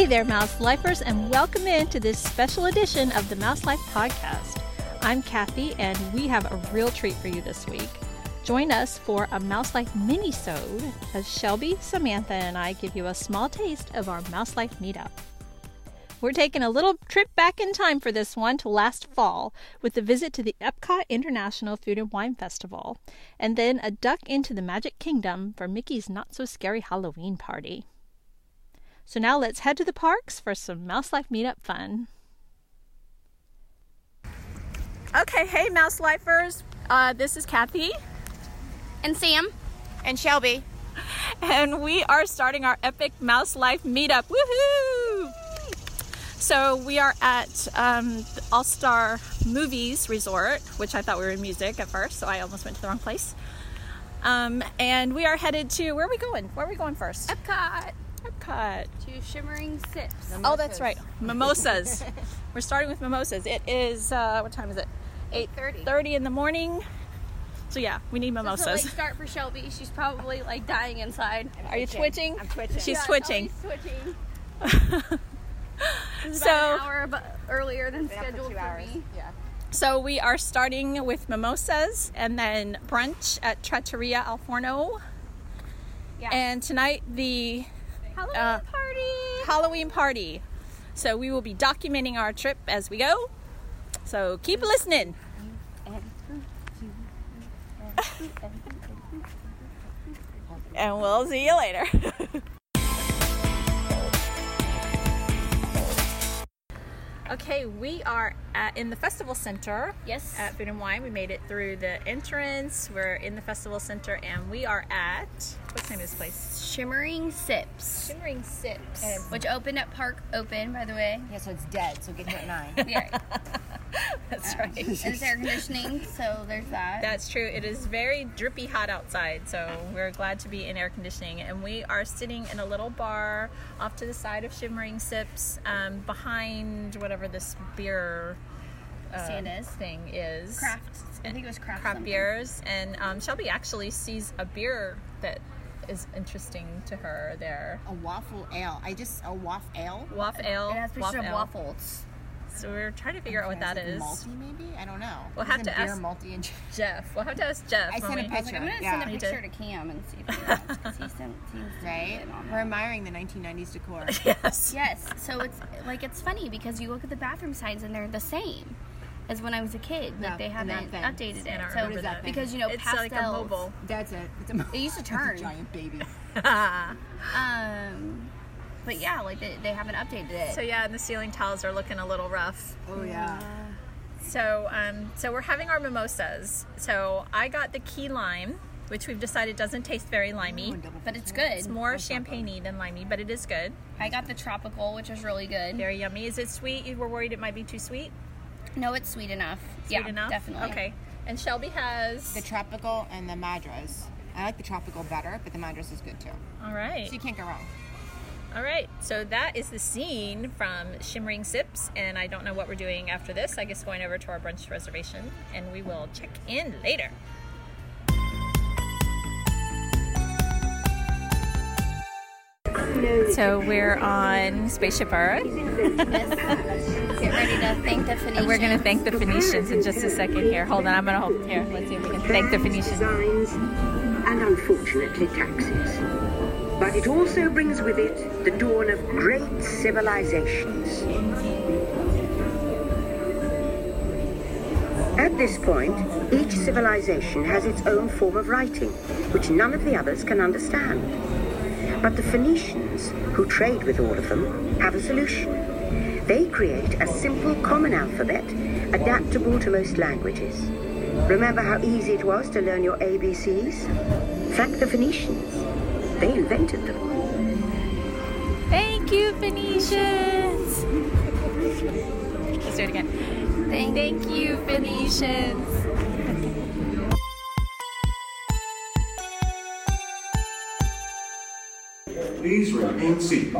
Hey there, Mouse Lifers, and welcome in to this special edition of the Mouse Life Podcast. I'm Kathy, and we have a real treat for you this week. Join us for a Mouse Life mini-sode as Shelby, Samantha, and I give you a small taste of our Mouse Life meetup. We're taking a little trip back in time for this one to last fall with a visit to the Epcot International Food and Wine Festival, and then a duck into the Magic Kingdom for Mickey's Not So Scary Halloween Party. So now let's head to the parks for some Mouse Life meetup fun. Okay, hey Mouse Lifers. Uh, this is Kathy. And Sam. And Shelby. And we are starting our epic Mouse Life meetup. Woohoo! So we are at um, All Star Movies Resort, which I thought we were in music at first, so I almost went to the wrong place. Um, and we are headed to where are we going? Where are we going first? Epcot. Epcot. To Shimmering Sips. Oh, that's right. Mimosas. We're starting with mimosas. It is uh, what time is it? 8:30. 30 in the morning. So yeah, we need This is a late start for Shelby. She's probably like dying inside. Are you twitching? I'm twitching. She's Yeah, twitching. Shelby's twitching. This is about So- an hour bu- earlier than Been for scheduled two for hours. me. Yeah. So we are starting with mimosas and then brunch at Trattoria Al Forno. Yeah. And tonight the Halloween uh, party. Halloween party. So we will be documenting our trip as we go. So keep listening. And we'll see you later. okay, we are at, in the festival center Yes. at Food and Wine. We made it through the entrance. We're in the festival center and we are at what's the name of this place? Shimmering Sips, Shimmering Sips. which opened at Park Open, by the way. Yeah, so it's dead, so get here at 9. Yeah. That's Um, right. and it's air conditioning, so there's that. That's true. It is very drippy hot outside, so we're glad to be in air conditioning. And we are sitting in a little bar off to the side of Shimmering Sips, um, behind whatever this beer is. thing is. craft. I think it was craft. Craft beers. And um, Shelby actually sees a beer that is interesting to her there. A waffle ale. I just, a waff ale? Waff Ale. It has pictures of Ale. waffles. So we're trying to figure out what that is. Malty, maybe? I don't know. We'll Isn't have to ask- malty and Jeff. We'll have to ask Jeff. I sent a picture. I like, I'm gonna Yeah. send a picture to Cam and see if he wants because he sent, Right? be in on We're admiring the 1990s decor. Yes. Yes, so it's like it's funny because you look at the bathroom signs and they're the same as when I was a kid. Like No, they haven't thing. updated And it. So What is that thing? because you know It's pastels, like a mobile. That's it. It's a, It used to it's turn. a giant baby. Um, but yeah, like they, they haven't updated it. So yeah, and the ceiling tiles are looking a little rough. Oh, yeah. So um, so we're having our mimosas. So I got the key lime, which we've decided doesn't taste very limey. but it's good. It's more champagne than limey, but it is good. I got the tropical, which is really good. Very yummy. Is it sweet? You were worried it might be too sweet. No, it's sweet enough. Sweet yeah, enough. definitely. Okay. And Shelby has. The tropical and the madras. I like the tropical better, but the madras is good too. All right. So you can't go wrong. All right. So that is the scene from Shimmering Sips, and I don't know what we're doing after this. I guess going over to our brunch reservation, and we will check in later. So we're on Spaceship Earth. Get ready to thank the Phoenicians. And we're going to thank the Phoenicians in just a second here. Hold on, I'm going to hold here. Let's see if we can thank the Phoenicians. designs, and unfortunately taxes. But it also brings with it the dawn of great civilizations. At this point, each civilization has its own form of writing, which none of the others can understand. But the Phoenicians, who trade with all of them, have a solution. They create a simple common alphabet adaptable to most languages. Remember how easy it was to learn your ABCs? Thank the Phoenicians. They invented them. Thank you, Phoenicians. Let's do it again. Thank, Thank you, Phoenicians. Please remain seated.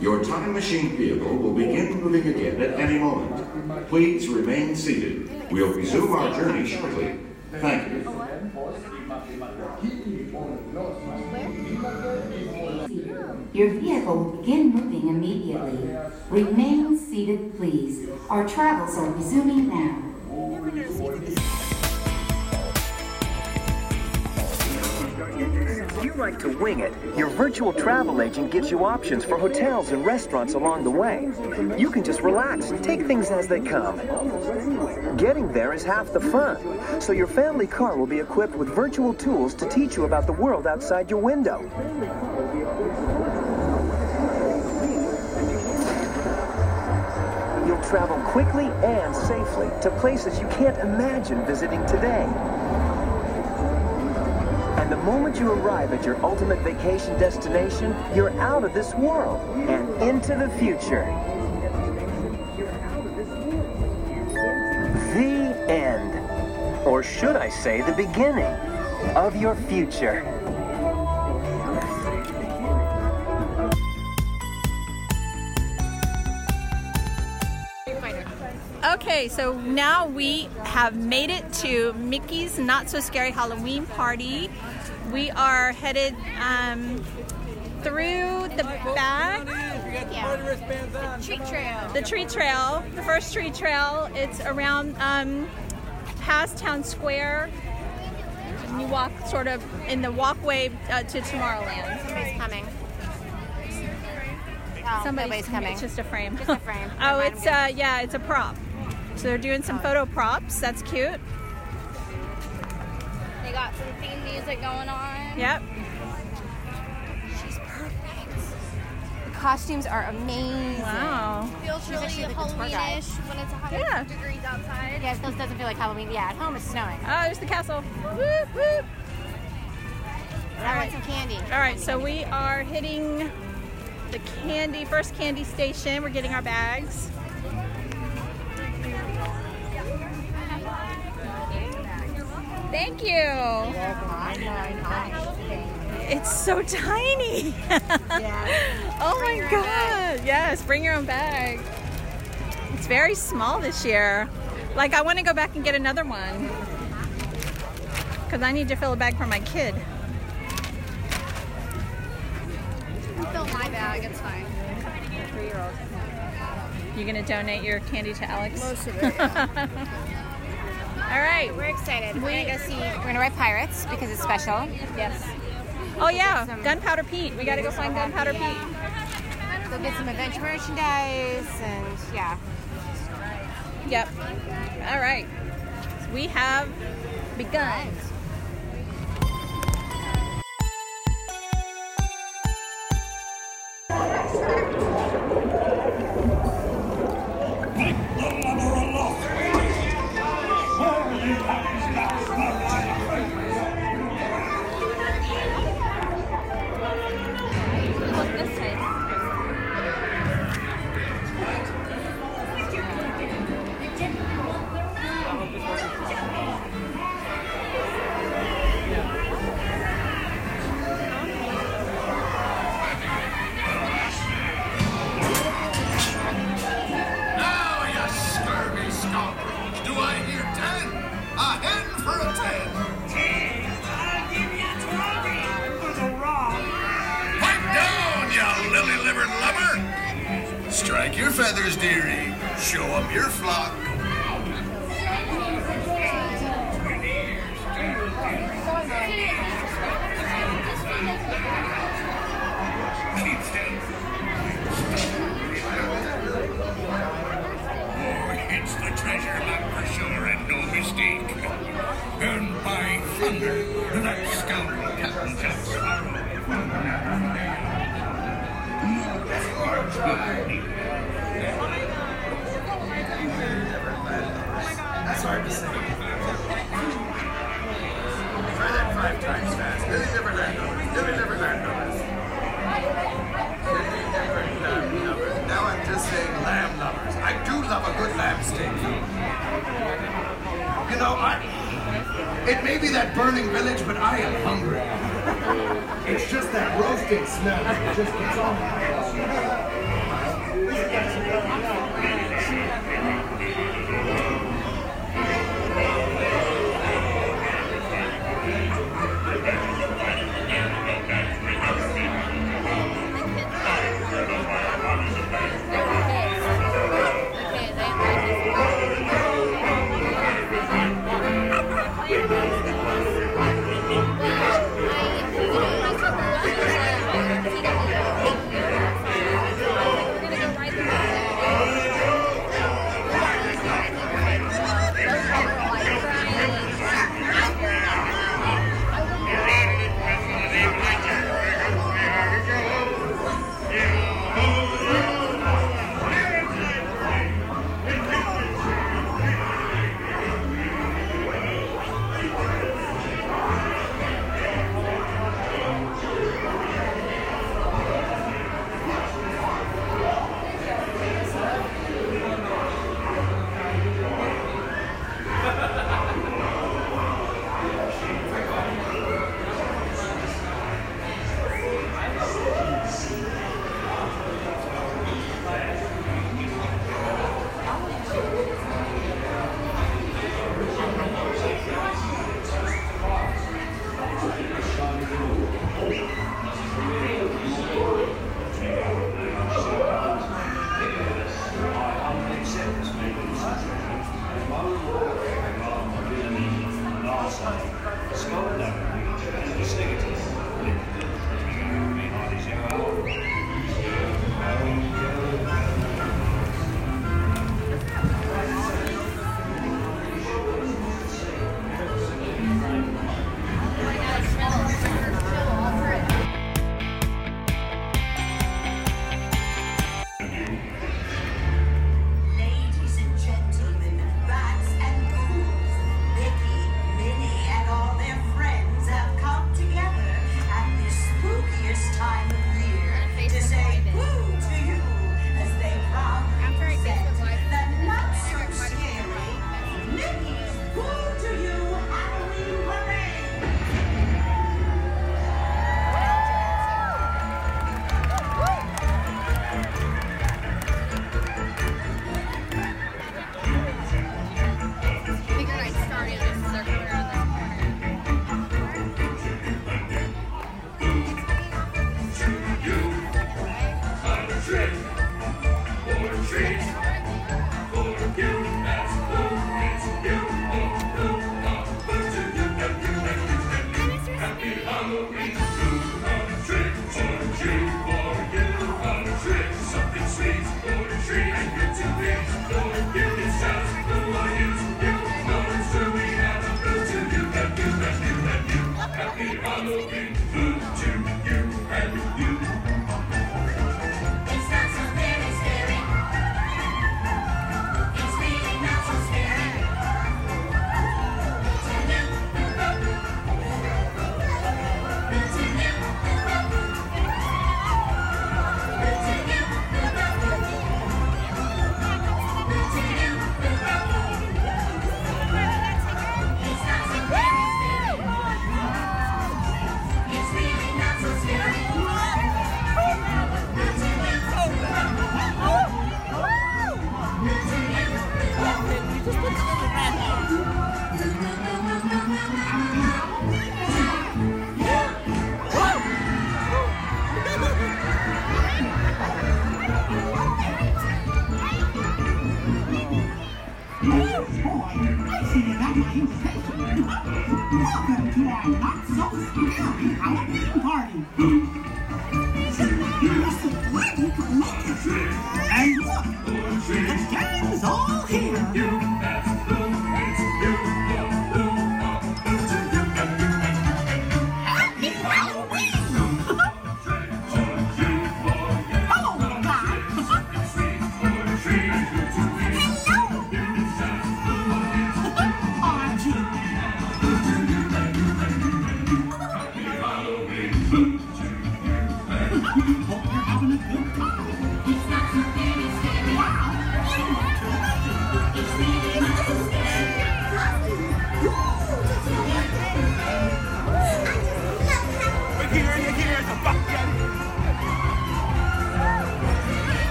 Your time machine vehicle will begin moving again at any moment. Please remain seated. We'll resume our journey shortly. Thank you. Your vehicle will begin moving immediately. Remain seated, please. Our travels are resuming now. If you like to wing it, your virtual travel agent gives you options for hotels and restaurants along the way. You can just relax and take things as they come. Getting there is half the fun, so your family car will be equipped with virtual tools to teach you about the world outside your window. You'll travel quickly and safely to places you can't imagine visiting today. And the moment you arrive at your ultimate vacation destination, you're out of this world and into the future. The end. Or should I say, the beginning of your future. Okay, so now we have made it to Mickey's Not So Scary Halloween Party. We are headed um, through the back. Tree trail. The tree trail, the first tree trail, it's around um, past Town Square. And you walk sort of in the walkway uh, to Tomorrowland. Somebody's coming. Oh, Somebody's coming. It's just a frame. Just a frame. oh, it's uh, yeah, it's a prop. So they're doing some photo props. That's cute. Got some theme music going on. Yep. She's perfect. The costumes are amazing. Wow. Feels really good. Halloweenish when it's 100 Yeah. degrees outside. Yes, this doesn't feel like Halloween. Yeah, at home it's snowing. Oh, there's the castle. Whoop, whoop. I want some candy. All right, so we are hitting the candy, first candy station. We're getting our bags. Thank you. It's so tiny. oh my god. Yes, bring your own bag. It's very small this year. Like I want to go back and get another one. Cuz I need to fill a bag for my kid. Fill my bag, it's fine. You gonna donate your candy to Alex? Most of it. We're excited. We're We- gonna go see. We're gonna ride Pirates because it's special. Yes. Oh yeah, Gunpowder Pete. We gotta go find Gunpowder Pete. Go get some adventure merchandise and yeah. Yep. All right. We have begun. Five times fast. Liver landowners. Lily liver lamb lovers. Now I'm just saying lamb lovers. I do love a good lamb steak. You know, I. It may be that burning village, but I am hungry. It's just that roasting smell. It just gets on my will be here. Welcome to our not-so-scary Halloween party.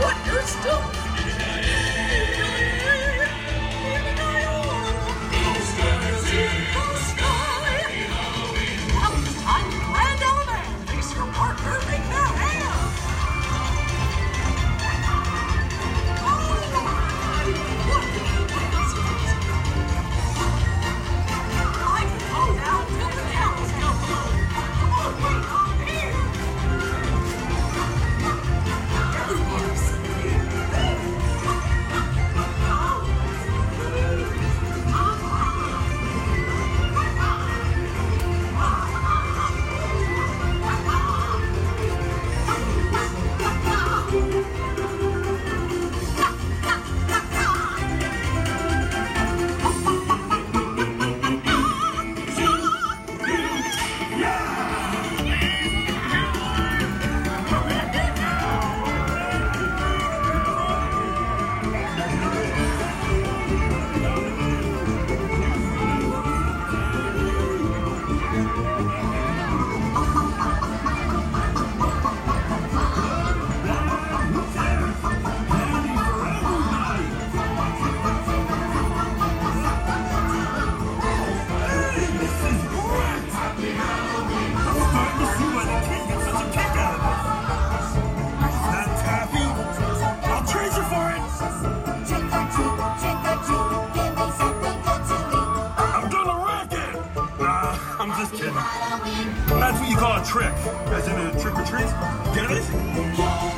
What? You're still. that's what you call a trick. As in the trick or treat. Get it?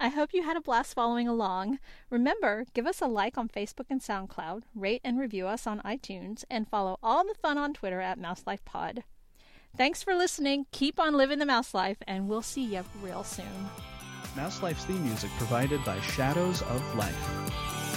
I hope you had a blast following along. Remember, give us a like on Facebook and SoundCloud, rate and review us on iTunes, and follow all the fun on Twitter at MouseLifePod. Thanks for listening. Keep on living the mouse life, and we'll see you real soon. Mouse Life's theme music provided by Shadows of Life.